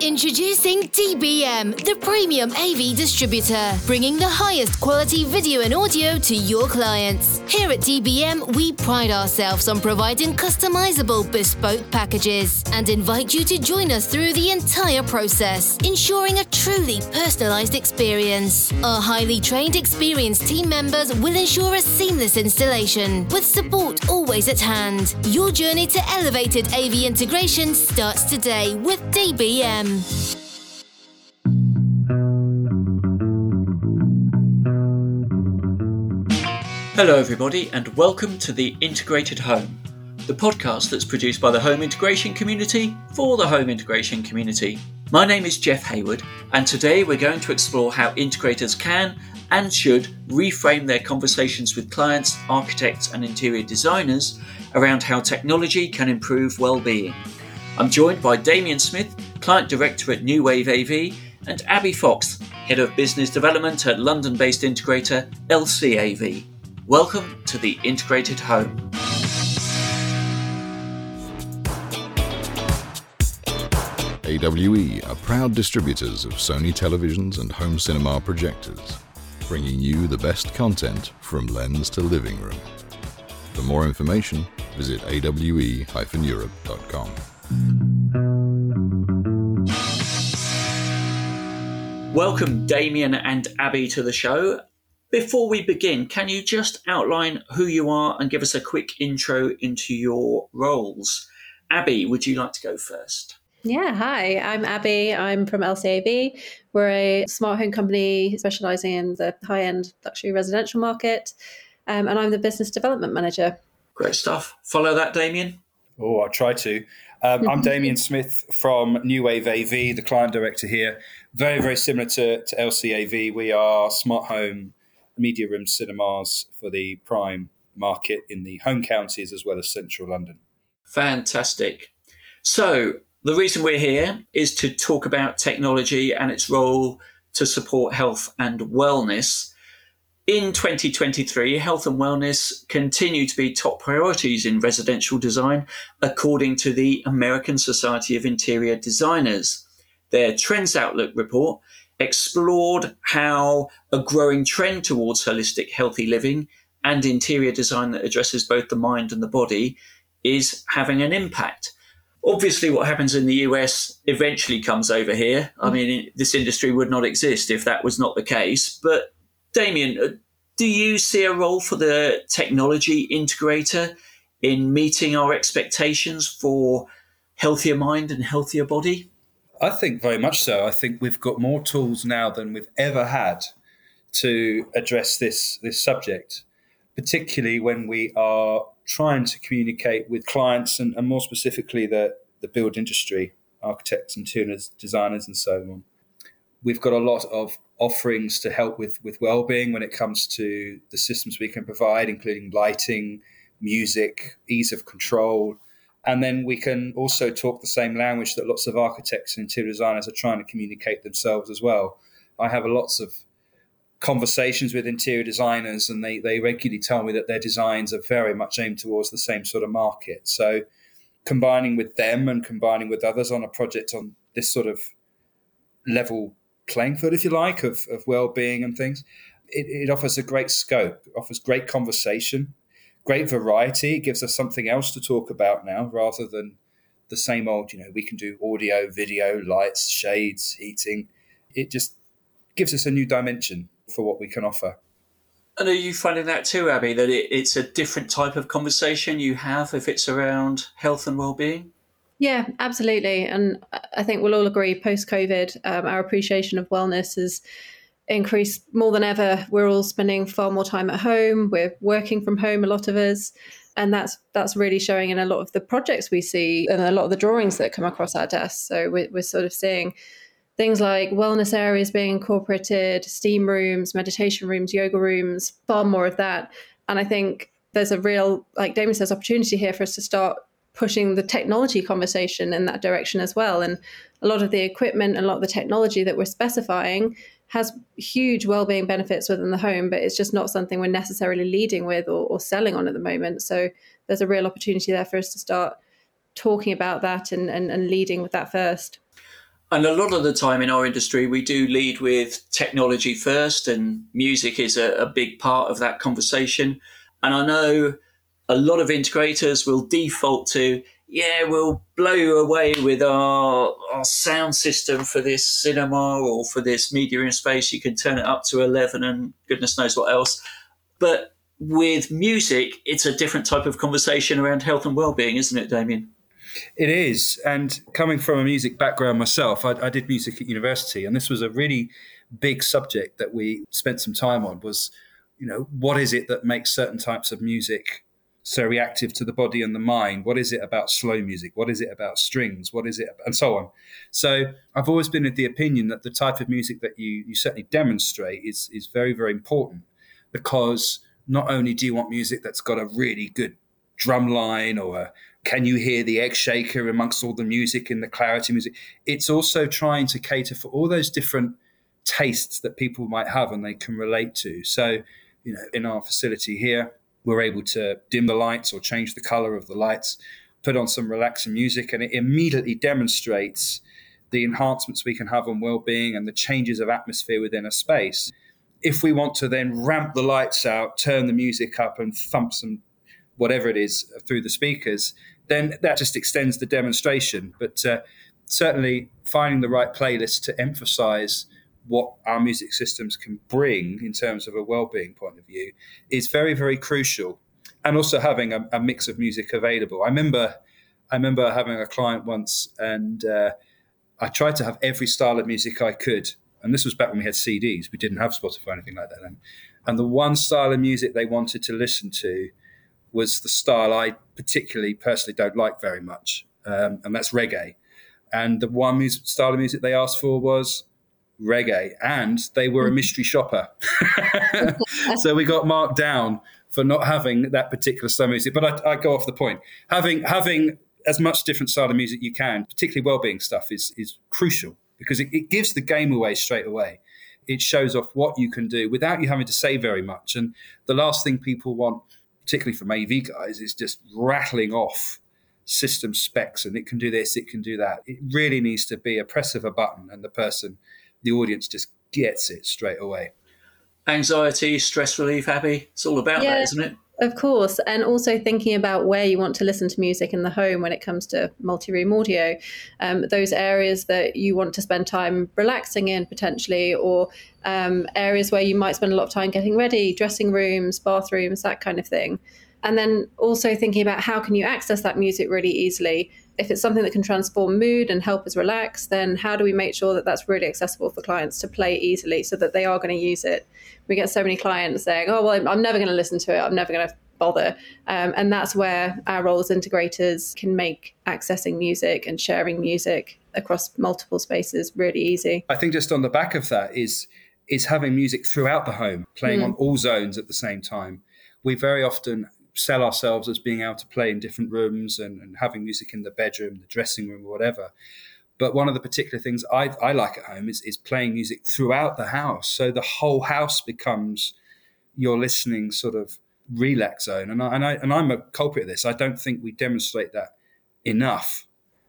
Introducing DBM, the premium AV distributor, bringing the highest quality video and audio to your clients. Here at DBM, we pride ourselves on providing customizable bespoke packages and invite you to join us through the entire process, ensuring a truly personalized experience. Our highly trained, experienced team members will ensure a seamless installation with support always at hand. Your journey to elevated AV integration starts today with DBM. Hello, everybody, and welcome to the Integrated Home, the podcast that's produced by the home integration community for the home integration community. My name is Jeff Hayward, and today we're going to explore how integrators can and should reframe their conversations with clients, architects, and interior designers around how technology can improve well-being. I'm joined by Damien Smith, Client Director at New Wave AV, and Abby Fox, Head of Business Development at London based integrator LCAV. Welcome to the Integrated Home. AWE are proud distributors of Sony televisions and home cinema projectors, bringing you the best content from lens to living room. For more information, visit awe-europe.com. Welcome, Damien and Abby, to the show. Before we begin, can you just outline who you are and give us a quick intro into your roles? Abby, would you like to go first? Yeah, hi, I'm Abby. I'm from LCAV. We're a smart home company specializing in the high end luxury residential market, um, and I'm the business development manager. Great stuff. Follow that, Damien. Oh, I'll try to. Um, I'm Damien Smith from New Wave AV, the client director here. Very, very similar to, to LCAV. We are smart home media room cinemas for the prime market in the home counties as well as central London. Fantastic. So, the reason we're here is to talk about technology and its role to support health and wellness. In 2023, health and wellness continue to be top priorities in residential design, according to the American Society of Interior Designers. Their Trends Outlook report explored how a growing trend towards holistic, healthy living and interior design that addresses both the mind and the body is having an impact. Obviously, what happens in the US eventually comes over here. I mean, this industry would not exist if that was not the case. But Damien, uh, do you see a role for the technology integrator in meeting our expectations for healthier mind and healthier body? I think very much so. I think we've got more tools now than we've ever had to address this this subject, particularly when we are trying to communicate with clients and, and more specifically the, the build industry, architects, interior designers, and so on. We've got a lot of offerings to help with, with well-being when it comes to the systems we can provide, including lighting, music, ease of control. And then we can also talk the same language that lots of architects and interior designers are trying to communicate themselves as well. I have lots of conversations with interior designers, and they, they regularly tell me that their designs are very much aimed towards the same sort of market. So, combining with them and combining with others on a project on this sort of level playing field, if you like, of, of well being and things, it, it offers a great scope, offers great conversation, great variety. It gives us something else to talk about now rather than the same old, you know, we can do audio, video, lights, shades, heating. It just gives us a new dimension for what we can offer. And are you finding that too, Abby, that it, it's a different type of conversation you have if it's around health and well-being? Yeah, absolutely. And I think we'll all agree post COVID, um, our appreciation of wellness has increased more than ever. We're all spending far more time at home. We're working from home, a lot of us. And that's that's really showing in a lot of the projects we see and a lot of the drawings that come across our desks. So we're, we're sort of seeing things like wellness areas being incorporated, steam rooms, meditation rooms, yoga rooms, far more of that. And I think there's a real, like Damien says, opportunity here for us to start pushing the technology conversation in that direction as well. And a lot of the equipment a lot of the technology that we're specifying has huge well-being benefits within the home, but it's just not something we're necessarily leading with or, or selling on at the moment. So there's a real opportunity there for us to start talking about that and, and, and leading with that first. And a lot of the time in our industry, we do lead with technology first, and music is a, a big part of that conversation. And I know a lot of integrators will default to, yeah, we'll blow you away with our, our sound system for this cinema or for this media in space. You can turn it up to 11 and goodness knows what else. But with music, it's a different type of conversation around health and well-being, isn't it, Damien? It is. And coming from a music background myself, I, I, did music at university, and this was a really big subject that we spent some time on was, you know, what is it that makes certain types of music so reactive to the body and the mind? What is it about slow music? What is it about strings? What is it, and so on. So I've always been of the opinion that the type of music that you, you certainly demonstrate is, is very, very important because not only do you want music that's got a really good drum line or a, can you hear the egg shaker amongst all the music and the clarity music? It's also trying to cater for all those different tastes that people might have and they can relate to. So, you know, in our facility here, we're able to dim the lights or change the color of the lights, put on some relaxing music, and it immediately demonstrates the enhancements we can have on well-being and the changes of atmosphere within a space. If we want to then ramp the lights out, turn the music up, and thump some whatever it is through the speakers, then that just extends the demonstration. But uh, certainly finding the right playlist to emphasize what our music systems can bring in terms of a well-being point of view is very, very crucial. And also having a, a mix of music available. I remember, I remember having a client once, and uh, I tried to have every style of music I could. And this was back when we had CDs. We didn't have Spotify or anything like that then. And the one style of music they wanted to listen to was the style I particularly personally don't like very much, um, and that's reggae. And the one music, style of music they asked for was reggae, and they were a mm-hmm. mystery shopper. so we got marked down for not having that particular style of music. But I, I go off the point. Having having as much different style of music you can, particularly well-being stuff, is is crucial because it, it gives the game away straight away. It shows off what you can do without you having to say very much. And the last thing people want particularly from AV guys, is just rattling off system specs and it can do this, it can do that. It really needs to be a press of a button and the person, the audience just gets it straight away. Anxiety, stress relief, Abby, it's all about yeah. that, isn't it? Of course, and also thinking about where you want to listen to music in the home when it comes to multi room audio, um, those areas that you want to spend time relaxing in potentially, or um, areas where you might spend a lot of time getting ready, dressing rooms, bathrooms, that kind of thing. And then also thinking about how can you access that music really easily if it's something that can transform mood and help us relax, then how do we make sure that that's really accessible for clients to play easily so that they are going to use it? We get so many clients saying, oh, well, I'm never going to listen to it. I'm never going to bother. Um, and that's where our role as integrators can make accessing music and sharing music across multiple spaces really easy. I think just on the back of that is is having music throughout the home, playing mm. on all zones at the same time. We very often sell ourselves as being able to play in different rooms and, and having music in the bedroom, the dressing room, or whatever. But one of the particular things I, I like at home is, is playing music throughout the house. So the whole house becomes your listening sort of relax zone. And, I, and, I, and I'm a culprit of this. I don't think we demonstrate that enough.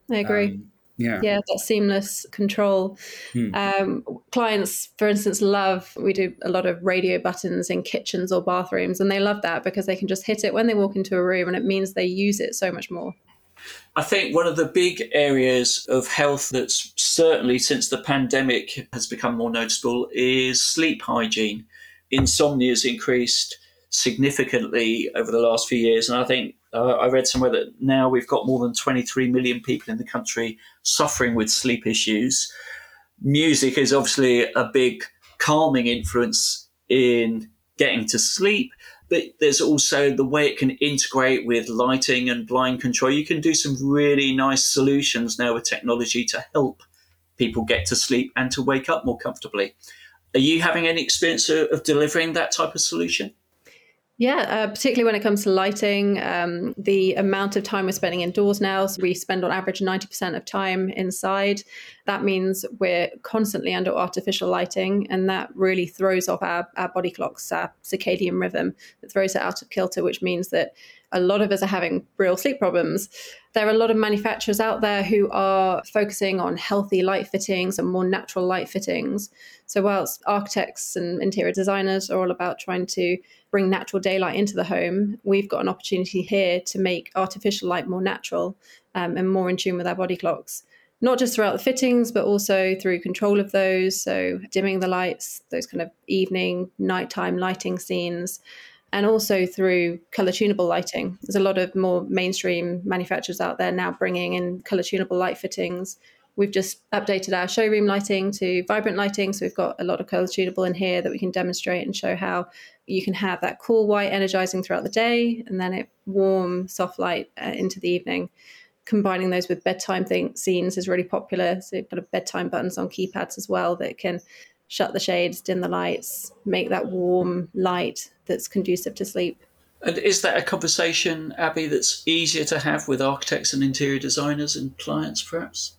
I agree. Um, yeah yeah that seamless control hmm. um, clients for instance love we do a lot of radio buttons in kitchens or bathrooms and they love that because they can just hit it when they walk into a room and it means they use it so much more I think one of the big areas of health that's certainly since the pandemic has become more noticeable is sleep hygiene. Insomnia has increased significantly over the last few years, and I think uh, I read somewhere that now we've got more than 23 million people in the country suffering with sleep issues. Music is obviously a big calming influence in getting to sleep, but there's also the way it can integrate with lighting and blind control. You can do some really nice solutions now with technology to help people get to sleep and to wake up more comfortably. Are you having any experience of, of delivering that type of solution? Yeah, uh, particularly when it comes to lighting, um, the amount of time we're spending indoors now, so we spend on average 90% of time inside. That means we're constantly under artificial lighting, and that really throws off our, our body clocks, our circadian rhythm, that throws it out of kilter, which means that a lot of us are having real sleep problems. There are a lot of manufacturers out there who are focusing on healthy light fittings and more natural light fittings. So, whilst architects and interior designers are all about trying to bring natural daylight into the home, we've got an opportunity here to make artificial light more natural um, and more in tune with our body clocks not just throughout the fittings, but also through control of those. So, dimming the lights, those kind of evening, nighttime lighting scenes, and also through color tunable lighting. There's a lot of more mainstream manufacturers out there now bringing in color tunable light fittings. We've just updated our showroom lighting to vibrant lighting. So, we've got a lot of color tunable in here that we can demonstrate and show how you can have that cool white energizing throughout the day and then it warm, soft light uh, into the evening combining those with bedtime thing, scenes is really popular. So you've got bedtime buttons on keypads as well that can shut the shades, dim the lights, make that warm light that's conducive to sleep. And is that a conversation, Abby, that's easier to have with architects and interior designers and clients, perhaps?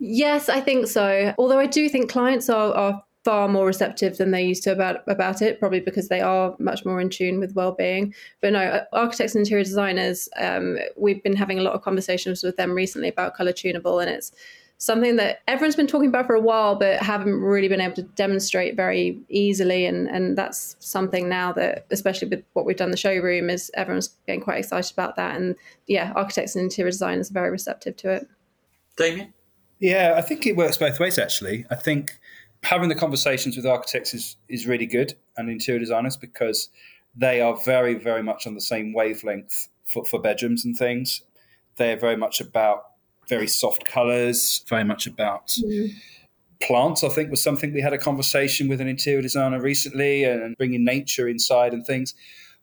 Yes, I think so. Although I do think clients are, are far more receptive than they used to about about it, probably because they are much more in tune with well-being. But no, uh, architects and interior designers, um, we've been having a lot of conversations with them recently about color tunable, and it's something that everyone's been talking about for a while, but haven't really been able to demonstrate very easily. And and that's something now that, especially with what we've done in the showroom, is everyone's getting quite excited about that. And yeah, architects and interior designers are very receptive to it. Damien. Yeah, I think it works both ways. Actually, I think having the conversations with architects is, is really good and interior designers because they are very, very much on the same wavelength for, for bedrooms and things. They're very much about very soft colors, very much about mm. plants. I think was something we had a conversation with an interior designer recently and bringing nature inside and things.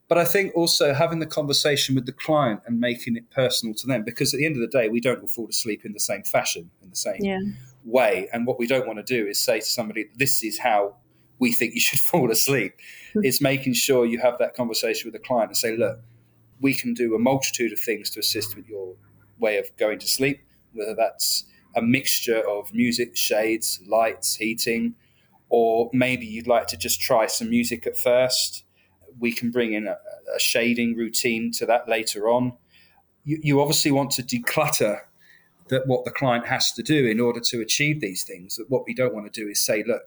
But I think also having the conversation with the client and making it personal to them, because at the end of the day, we don't all fall asleep in the same fashion, in the same yeah way. And what we don't want to do is say to somebody, this is how we think you should fall asleep. Hmm. it's making sure you have that conversation with the client and say, look, we can do a multitude of things to assist with your way of going to sleep, whether that's a mixture of music, shades, lights, heating, or maybe you'd like to just try some music at first. We can bring in a, a shading routine to that later on. You, you obviously want to declutter that what the client has to do in order to achieve these things. That what we don't want to do is say, look,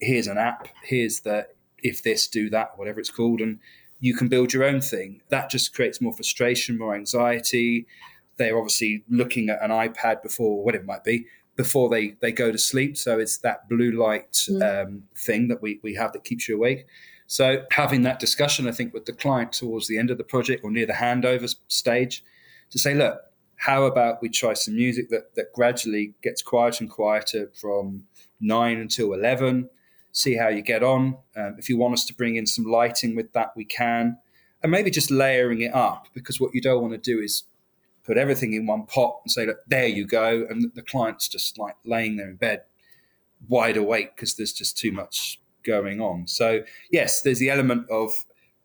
here's an app, here's the if this, do that, whatever it's called, and you can build your own thing. That just creates more frustration, more anxiety. They're obviously looking at an iPad before, whatever it might be, before they, they go to sleep. So it's that blue light mm. um, thing that we, we have that keeps you awake. So having that discussion, I think, with the client towards the end of the project or near the handover stage to say, look, how about we try some music that, that gradually gets quieter and quieter from nine until 11? See how you get on. Um, if you want us to bring in some lighting with that, we can. And maybe just layering it up because what you don't want to do is put everything in one pot and say, look, there you go. And the client's just like laying there in bed, wide awake because there's just too much going on. So, yes, there's the element of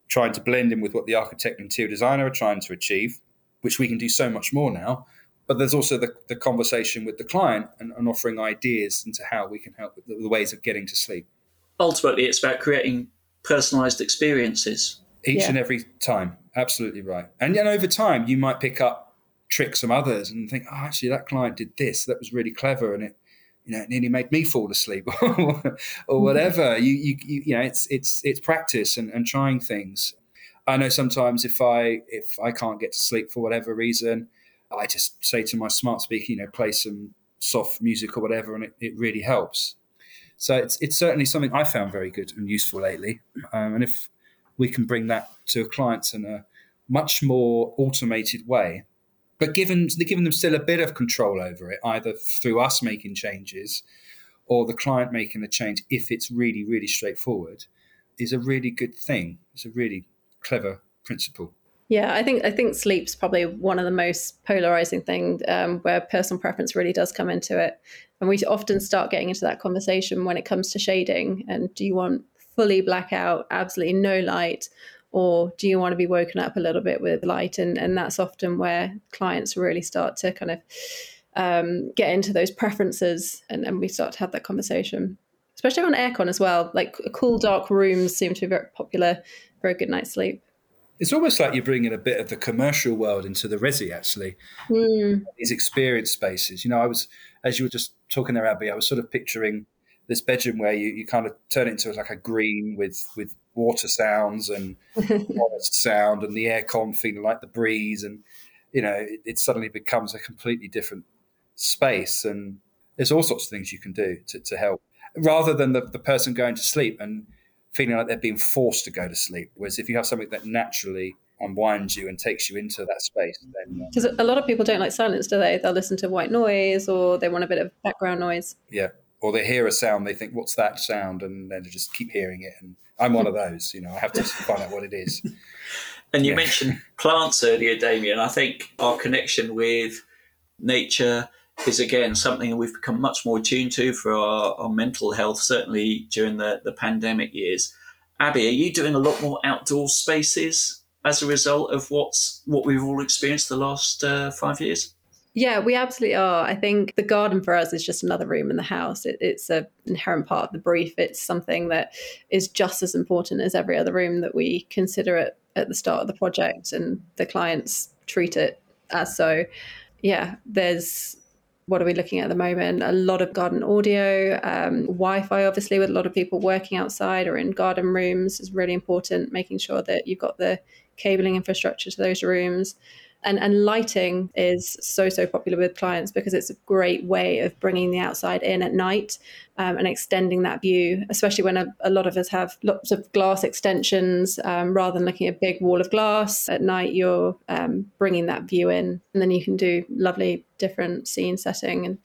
trying to blend in with what the architect and interior designer are trying to achieve which we can do so much more now. But there's also the, the conversation with the client and, and, offering ideas into how we can help with the, the, ways of getting to sleep. Ultimately, it's about creating personalized experiences. Each yeah. and every time. Absolutely right. And then over time, you might pick up tricks some others and think, oh, actually, that client did this. That was really clever. And it, you know, it nearly made me fall asleep or mm-hmm. whatever. You, you, you, you know, it's, it's, it's practice and, and trying things. I know sometimes if I if I can't get to sleep for whatever reason, I just say to my smart speaker, you know, play some soft music or whatever, and it, it really helps. So it's it's certainly something I found very good and useful lately. Um, and if we can bring that to clients in a much more automated way, but given giving them still a bit of control over it, either through us making changes or the client making the change, if it's really really straightforward, is a really good thing. It's a really clever principle. Yeah, I think I think sleep's probably one of the most polarizing things um, where personal preference really does come into it, and we often start getting into that conversation when it comes to shading. And do you want fully blackout, absolutely no light, or do you want to be woken up a little bit with light? And and that's often where clients really start to kind of um, get into those preferences, and, and we start to have that conversation especially on aircon as well. Like cool, dark rooms seem to be very popular for a good night's sleep. It's almost like you're bringing a bit of the commercial world into the resi, actually. Mm. These experience spaces. You know, I was, as you were just talking there, Abby, I was sort of picturing this bedroom where you, you kind of turn it into like a green with, with water sounds and forest sound and the aircon feeling like the breeze. And, you know, it, it suddenly becomes a completely different space. And there's all sorts of things you can do to, to help rather than the, the person going to sleep and feeling like they're being forced to go to sleep. Whereas if you have something that naturally unwinds you and takes you into that space, then because uh, a lot of people don't like silence, do they? They'll listen to white noise or they want a bit of background noise. Yeah, or they hear a sound, they think, "What's that sound?" and then they just keep hearing it. And I'm one of those. You know, I have to find out what it is. And you yeah. mentioned plants earlier, Damien. I think our connection with nature is again something we've become much more attuned to for our, our mental health, certainly during the, the pandemic years. Abby, are you doing a lot more outdoor spaces as a result of what's what we've all experienced the last uh, five years? Yeah, we absolutely are. I think the garden for us is just another room in the house. It, it's an inherent part of the brief. It's something that is just as important as every other room that we consider it at the start of the project, and the clients treat it as so. Yeah, there's what are we looking at at the moment? A lot of garden audio, um, Wi Fi, obviously, with a lot of people working outside or in garden rooms is really important, making sure that you've got the cabling infrastructure to those rooms and, and lighting is so so popular with clients because it's a great way of bringing the outside in at night um, and extending that view especially when a, a, lot of us have lots of glass extensions um, rather than looking at a big wall of glass at night you're um, bringing that view in. And then you can do lovely different scene setting and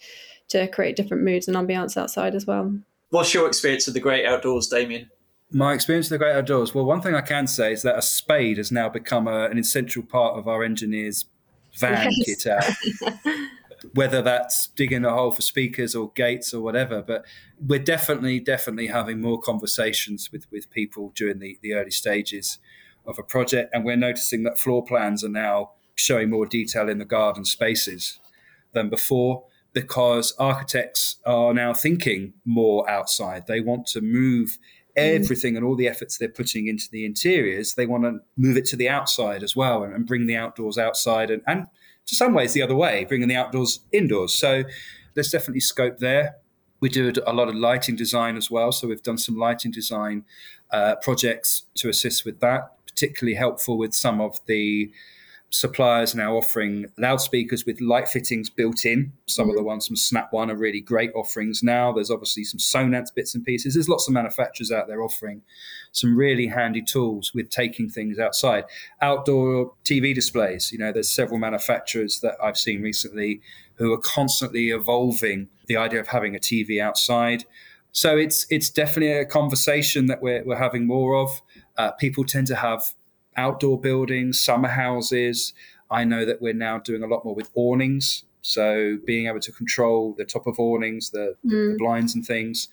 to create different moods and ambiance outside as well. What's your experience of the great outdoors damien my experience in the great outdoors. Well, one thing I can say is that a spade has now become a, an essential part of our engineers' van yes. kit out. Whether that's digging a hole for speakers or gates or whatever, but we're definitely, definitely having more conversations with, with people during the, the early stages of a project. And we're noticing that floor plans are now showing more detail in the garden spaces than before because architects are now thinking more outside. They want to move. Everything and all the efforts they're putting into the interiors, they want to move it to the outside as well and, and bring the outdoors outside and, and to some ways the other way, bringing the outdoors indoors. So there's definitely scope there. We do a lot of lighting design as well. So we've done some lighting design uh, projects to assist with that, particularly helpful with some of the suppliers now offering loudspeakers with light fittings built in. Some mm-hmm. of the ones from Snap One are really great offerings now. There's obviously some Sonance bits and pieces. There's lots of manufacturers out there offering some really handy tools with taking things outside. Outdoor TV displays, you know, there's several manufacturers that I've seen recently who are constantly evolving the idea of having a TV outside. So it's it's definitely a conversation that we're, we're having more of. Uh, people tend to have outdoor buildings, summer houses. I know that we're now doing a lot more with awnings. So being able to control the top of awnings, the, mm. the blinds and things,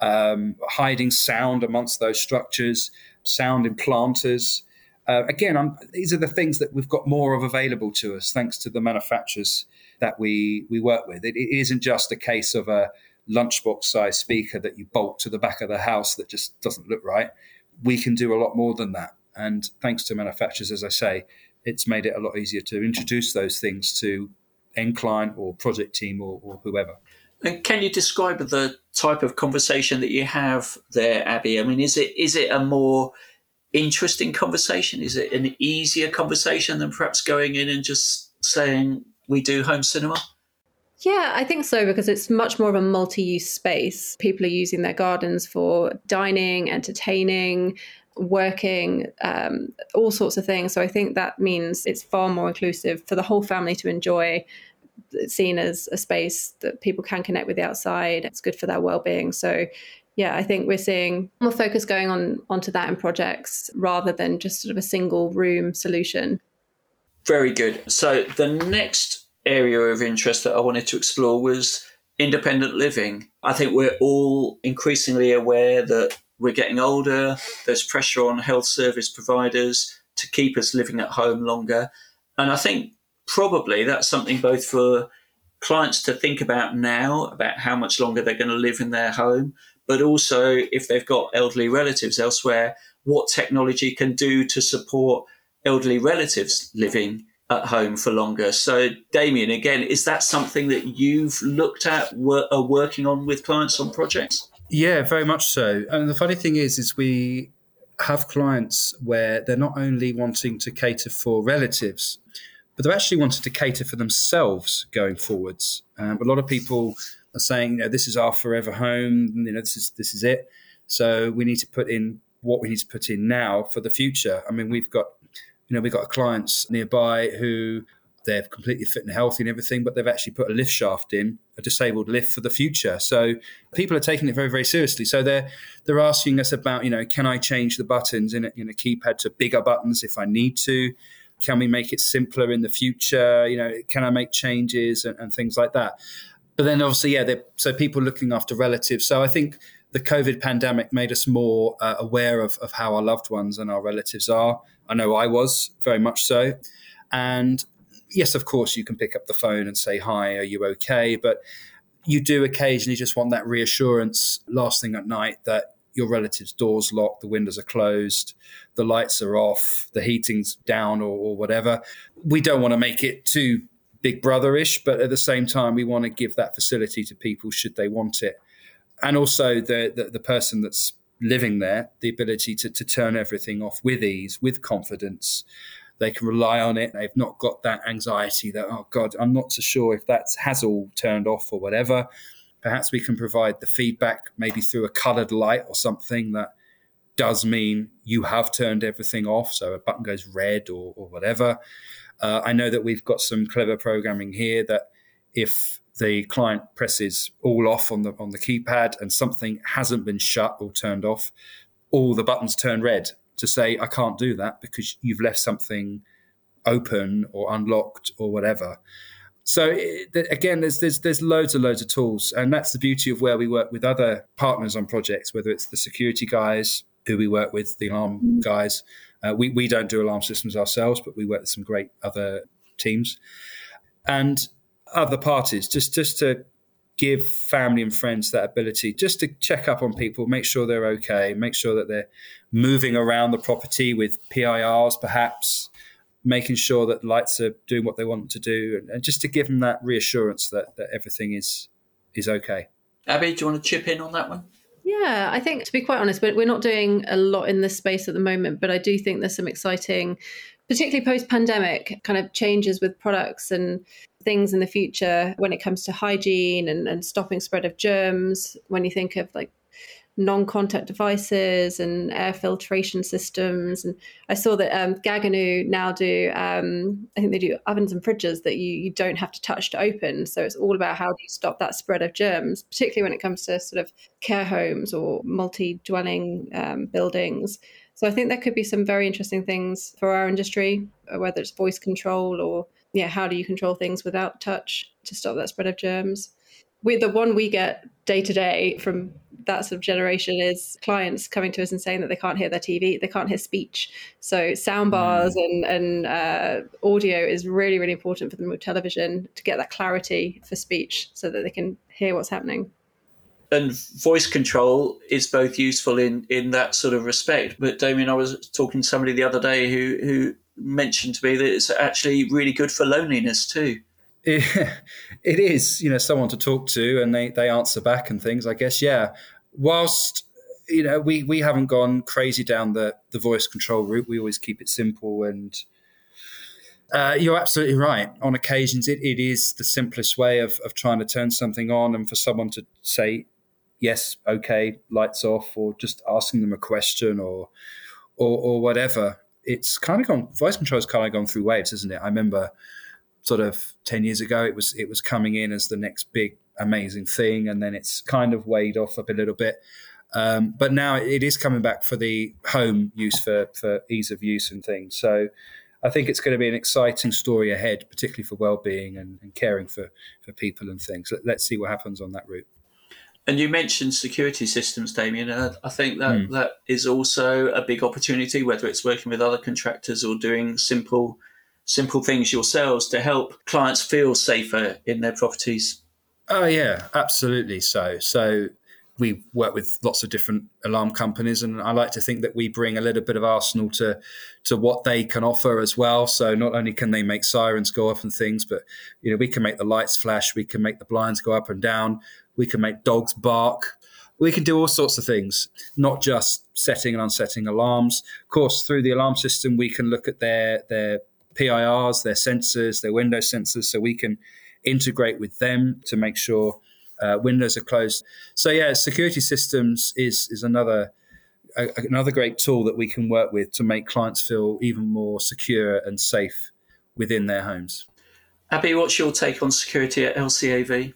um, hiding sound amongst those structures, sound implanters. Uh, again, I'm, these are the things that we've got more of available to us thanks to the manufacturers that we we work with. it, it isn't just a case of a lunchbox size speaker that you bolt to the back of the house that just doesn't look right. We can do a lot more than that. And thanks to manufacturers, as I say, it's made it a lot easier to introduce those things to end client or project team or, or whoever. And can you describe the type of conversation that you have there, Abby? I mean, is it is it a more interesting conversation? Is it an easier conversation than perhaps going in and just saying we do home cinema? Yeah, I think so because it's much more of a multi use space. People are using their gardens for dining, entertaining, working, um, all sorts of things. So I think that means it's far more inclusive for the whole family to enjoy. It's seen as a space that people can connect with the outside. It's good for their well-being. So yeah, I think we're seeing more focus going on onto that in projects rather than just sort of a single room solution. Very good. So the next area of interest that I wanted to explore was independent living. I think we're all increasingly aware that we're getting older, there's pressure on health service providers to keep us living at home longer. And I think probably that's something both for clients to think about now about how much longer they're going to live in their home, but also if they've got elderly relatives elsewhere, what technology can do to support elderly relatives living at home for longer. So, Damien, again, is that something that you've looked at, wor- are working on with clients on projects? Yeah, very much so. And the funny thing is, is we have clients where they're not only wanting to cater for relatives, but they're actually wanting to cater for themselves going forwards. Um, a lot of people are saying, you know, this is our forever home. You know, this is this is it. So we need to put in what we need to put in now for the future. I mean, we've got, you know, we've got clients nearby who they're completely fit and healthy and everything, but they've actually put a lift shaft in, a disabled lift for the future. So people are taking it very, very seriously. So they're they're asking us about, you know, can I change the buttons in a, in a keypad to bigger buttons if I need to? Can we make it simpler in the future? You know, can I make changes and, and things like that? But then obviously, yeah, so people looking after relatives. So I think the COVID pandemic made us more uh, aware of, of how our loved ones and our relatives are. I know I was very much so. And yes, of course, you can pick up the phone and say, Hi, are you okay? But you do occasionally just want that reassurance last thing at night that your relative's door's locked, the windows are closed, the lights are off, the heating's down, or, or whatever. We don't want to make it too big brotherish, but at the same time, we want to give that facility to people should they want it. And also the, the, the person that's living there, the ability to, to turn everything off with ease, with confidence, they can rely on it. They've not got that anxiety that, oh God, I'm not so sure if that has all turned off or whatever. Perhaps we can provide the feedback maybe through a colored light or something that does mean you have turned everything off. So a button goes red or, or whatever. Uh, I know that we've got some clever programming here that if the client presses all off on the on the keypad and something hasn't been shut or turned off, all the buttons turn red to say I can't do that because you've left something open or unlocked or whatever. So again, there's there's there's loads and loads of tools, and that's the beauty of where we work with other partners on projects, whether it's the security guys who we work with, the alarm mm. guys. Uh, we we don't do alarm systems ourselves, but we work with some great other teams and other parties just just to give family and friends that ability just to check up on people, make sure they're okay, make sure that they're moving around the property with PIRs, perhaps making sure that lights are doing what they want to do, and, just to give them that reassurance that, that everything is is okay. Abby, do you want to chip in on that one? Yeah, I think to be quite honest, we're not doing a lot in this space at the moment, but I do think there's some exciting, particularly post pandemic, kind of changes with products and things in the future when it comes to hygiene and, and stopping spread of germs. When you think of like non-contact devices and air filtration systems. And I saw that um, Gaggenau now do, um, I think they do ovens and fridges that you, you don't have to touch to open. So it's all about how do you stop that spread of germs, particularly when it comes to sort of care homes or multi-dwelling um, buildings. So I think there could be some very interesting things for our industry, whether it's voice control or yeah, how do you control things without touch to stop that spread of germs? We, the one we get day to day from that sort of generation is clients coming to us and saying that they can't hear their TV, they can't hear speech. So sound bars mm. and, and uh, audio is really, really important for them with television to get that clarity for speech so that they can hear what's happening. And voice control is both useful in, in that sort of respect. But Damien, I was talking to somebody the other day who, who mentioned to me that it's actually really good for loneliness too. It, is, you know, someone to talk to and they, they answer back and things, I guess. Yeah whilst you know we we haven't gone crazy down the the voice control route, we always keep it simple and. Uh, you're absolutely right. On occasions, it, it is the simplest way of, of trying to turn something on, and for someone to say, yes, okay, lights off, or just asking them a question or or, or whatever. It's kind of gone. Voice control has kind of gone through waves, isn't it? I remember sort of ten years ago, it was it was coming in as the next big amazing thing, and then it's kind of weighed off up a little bit. Um, but now it is coming back for the home use for for ease of use and things. So I think it's going to be an exciting story ahead, particularly for well-being and, and caring for for people and things. Let, us see what happens on that route. And you mentioned security systems, Damien. Uh, I think that mm. that is also a big opportunity, whether it's working with other contractors or doing simple simple things yourselves to help clients feel safer in their properties. Oh yeah, absolutely. So so we work with lots of different alarm companies, and I like to think that we bring a little bit of arsenal to to what they can offer as well. So not only can they make sirens go off and things, but you know we can make the lights flash, we can make the blinds go up and down, we can make dogs bark, we can do all sorts of things, not just setting and unsetting alarms. Of course, through the alarm system, we can look at their their PIRs, their sensors, their window sensors, so we can integrate with them to make sure uh, windows are closed. So yeah, security systems is is another a, another great tool that we can work with to make clients feel even more secure and safe within their homes. Abby, what's your take on security at LCAV?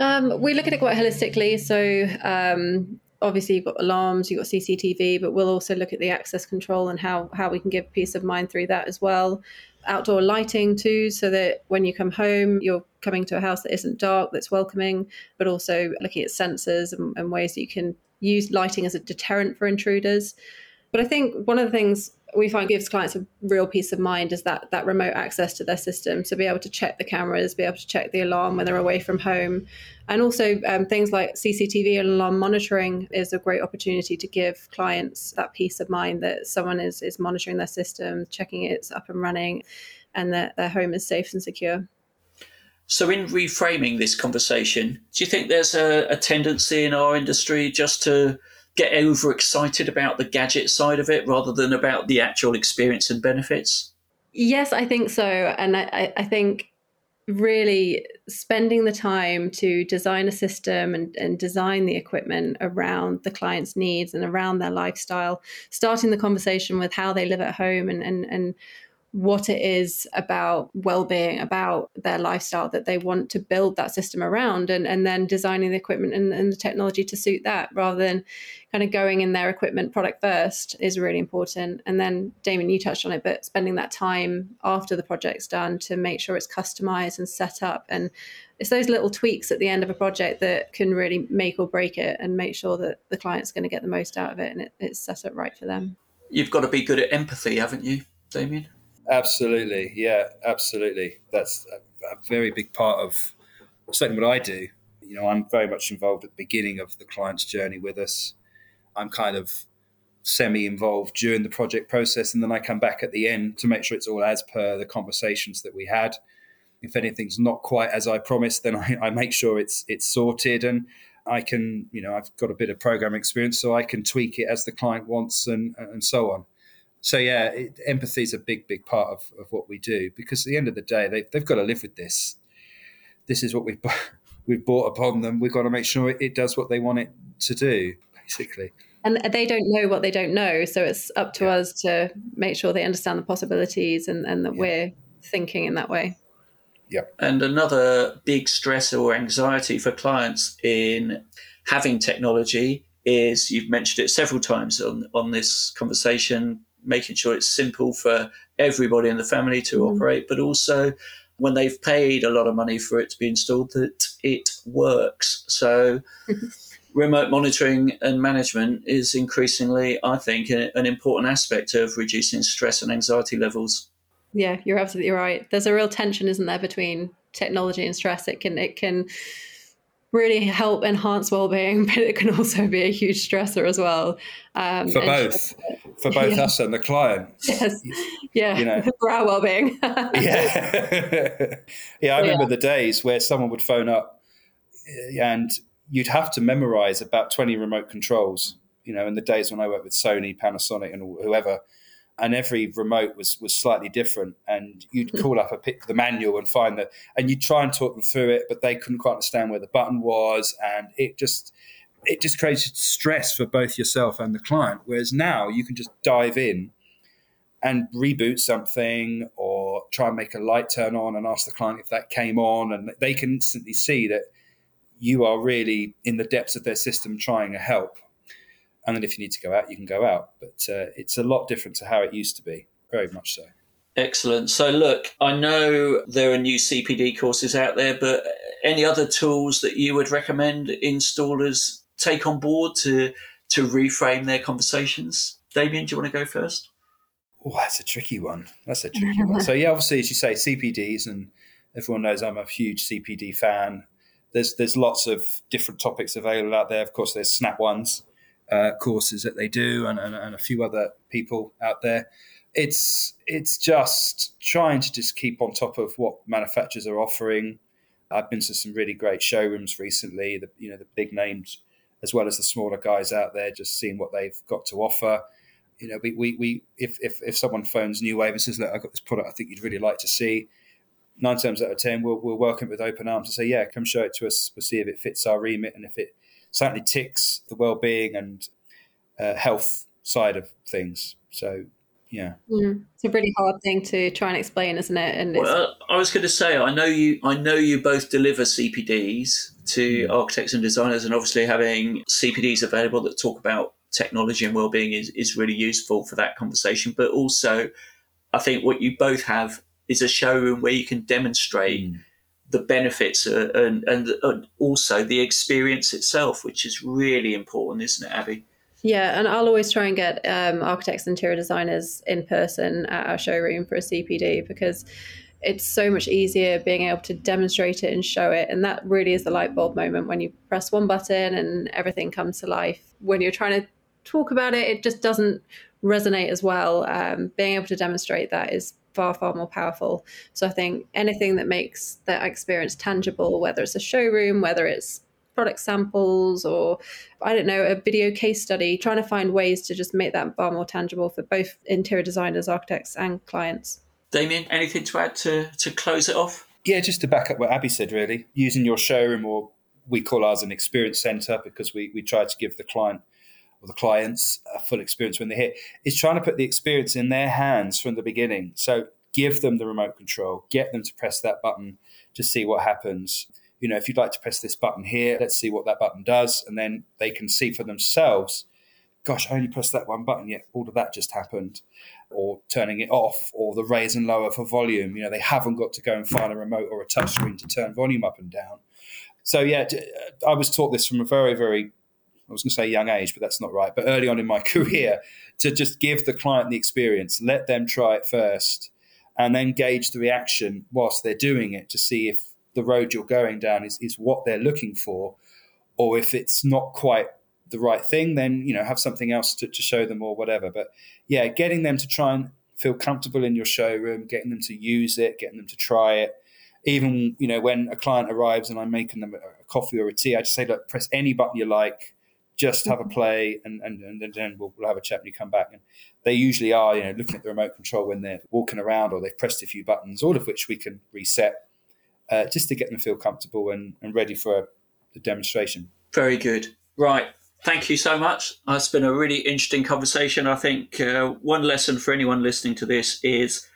Um, we look at it quite holistically. So um, obviously you've got alarms, you've got CCTV, but we'll also look at the access control and how how we can give peace of mind through that as well outdoor lighting too, so that when you come home, you're coming to a house that isn't dark, that's welcoming, but also looking at sensors and, and ways that you can use lighting as a deterrent for intruders. But I think one of the things we find gives clients a real peace of mind is that that remote access to their system to be able to check the cameras be able to check the alarm when they're away from home. And also um, things like cctv and alarm monitoring is a great opportunity to give clients that peace of mind that someone is is monitoring their system checking it's up and running and that their home is safe and secure. So, in reframing this conversation, do you think there's a, a tendency in our industry just to get overexcited about the gadget side of it rather than about the actual experience and benefits? Yes, I think so. And I, I think really spending the time to design a system and, and design the equipment around the client's needs and around their lifestyle, starting the conversation with how they live at home and, and, and what it is about well-being about their lifestyle that they want to build that system around and, and then designing the equipment and, and the technology to suit that rather than kind of going in their equipment product first is really important. And then damien you touched on it but spending that time after the project's done to make sure it's customized and set up. And it's those little tweaks at the end of a project that can really make or break it and make sure that the client's going to get the most out of it and it, it's set up right for them. You've got to be good at empathy haven't you damien Absolutely, yeah, absolutely. That's a, very big part of certainly what I do. You know, I'm very much involved at the beginning of the client's journey with us. I'm kind of semi-involved during the project process, and then I come back at the end to make sure it's all as per the conversations that we had. If anything's not quite as I promised, then I, I make sure it's it's sorted and. I can, you know, I've got a bit of program experience, so I can tweak it as the client wants and and so on so yeah, it, empathy is a big, big part of, of what we do because at the end of the day, they, they've got to live with this. This is what we've we've brought upon them. We've got to make sure it, it does what they want it to do, basically. And they don't know what they don't know, so it's up to yeah. us to make sure they understand the possibilities and, and that yeah. we're thinking in that way. Yeah. And another big stress or anxiety for clients in having technology is you've mentioned it several times on, on this conversation making sure it's simple for everybody in the family to mm. operate, but also when they've paid a lot of money for it to be installed, that it works. So, remote monitoring and management is increasingly, I think, an important aspect of reducing stress and anxiety levels. Yeah, you're absolutely right. There's a real tension, isn't there, between technology and stress? It can it can really help enhance well-being but it can also be a huge stressor as well um, for both. for both yeah. us and the client. Yes. Yeah you know. for our well-being. Yeah. Yeah i remember yeah. the days where someone would phone up eh, and you'd have to memorize about 20 remote controls you know in the days when i worked with sony panasonic and whoever and every remote was was slightly different. And you'd hmm. call up a pick the manual and find that, and you'd try and talk them through it, but they couldn't quite understand where the button was, and it just it just created stress for both yourself and the client. Whereas now you can just dive in and reboot something or try and make a light turn on and ask the client if that came on, and they can instantly see that you are really in the depths of their system trying to help and then if you need to go out, you can go out. But uh, it's a lot different to how it used to be, very much so. Excellent. So, look, I know there are new CPD courses out there, but any other tools that you would recommend installers take on board to to reframe their conversations? Damien, do you want to go first? Oh, that's a tricky one. That's a tricky one. So, yeah, obviously, as you say, CPDs, and everyone knows I'm a huge CPD fan. there's there's lots of different topics available out there. Of course, there's Snap Ones uh, courses that they do, and, and, and a few other people out there. It's it's just trying to just keep on top of what manufacturers are offering. I've been to some really great showrooms recently. The you know the big names as well as the smaller guys out there, just seeing what they've got to offer. You know, we, we, we if, if, if someone phones New Wave and says, look, I've got this product I think you'd really like to see, nine times out of ten, we'll, we'll welcome it with open arms and say, yeah, come show it to us. We'll see if it fits our remit and if it certainly ticks the well-being and uh, health side of things. So, yeah, mm. it's a really hard thing to try and explain, isn't it? And well, I was going to say, I know you, I know you both deliver CPDs to mm. architects and designers, and obviously having CPDs available that talk about technology and well-being is, is really useful for that conversation. But also, I think what you both have is a showroom where you can demonstrate mm. The benefits uh, and, and, and also the experience itself, which is really important, isn't it, Abby? Yeah, and I'll always try and get um, architects and interior designers in person at our showroom for a CPD because it's so much easier being able to demonstrate it and show it. And that really is the light bulb moment when you press one button and everything comes to life. When you're trying to talk about it, it just doesn't resonate as well. Um, being able to demonstrate that is far far more powerful. So i think anything that makes that experience tangible whether it's a showroom whether it's product samples or i don't know a video case study trying to find ways to just make that far more tangible for both interior designers architects and clients. Damien anything to add to to close it off? Yeah just to back up what abby said really. Using your showroom or we call ours an experience center because we, we try to give the client or the clients a full experience when they're here is trying to put the experience in their hands from the beginning. So give them the remote control, get them to press that button to see what happens. You know, if you'd like to press this button here, let's see what that button does. And then they can see for themselves, gosh, I only pressed that one button, yet all of that just happened. Or turning it off, or the raise and lower for volume. You know, they haven't got to go and find a remote or a touchscreen to turn volume up and down. So, yeah, uh, I was taught this from a very, very I was going to say young age, but that's not right. But early on in my career, to just give the client the experience, let them try it first, and then gauge the reaction whilst they're doing it to see if the road you're going down is, is what they're looking for, or if it's not quite the right thing, then you know have something else to, to show them or whatever. But yeah, getting them to try and feel comfortable in your showroom, getting them to use it, getting them to try it. Even you know when a client arrives and I'm making them a coffee or a tea, I just say, look, press any button you like just have a play and, and, and then we'll, we'll have a chat when you come back. And they usually are, you know, looking at the remote control when they're walking around or they've pressed a few buttons, all of which we can reset uh, just to get them feel comfortable and, and ready for the demonstration. Very good. Right. Thank you so much. It's been a really interesting conversation. I think uh, one lesson for anyone listening to this is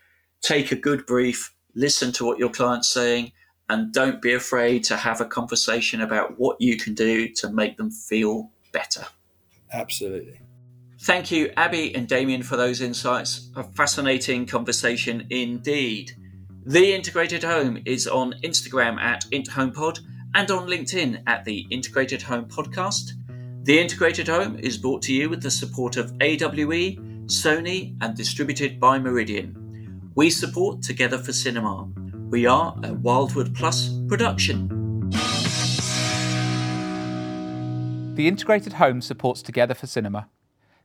take a good brief, listen to what your client's saying, and don't be afraid to have a conversation about what you can do to make them feel better. Absolutely. Thank you, Abby and Damien, for those insights. A fascinating conversation indeed. The Integrated Home is on Instagram at IntHomePod and on LinkedIn at the Integrated Home Podcast. The Integrated Home is brought to you with the support of AWE, Sony, and distributed by Meridian. We support Together for Cinema. We are a Wildwood Plus production. The Integrated Home supports Together for Cinema.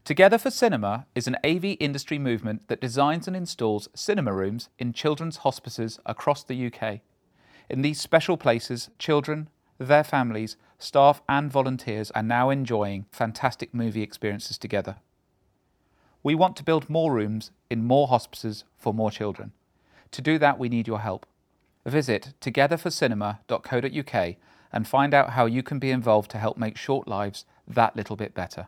Together for Cinema is an AV industry movement that designs and installs cinema rooms in children's hospices across the UK. In these special places, children, their families, staff, and volunteers are now enjoying fantastic movie experiences together. We want to build more rooms in more hospices for more children. To do that, we need your help. Visit togetherforcinema.co.uk and find out how you can be involved to help make short lives that little bit better.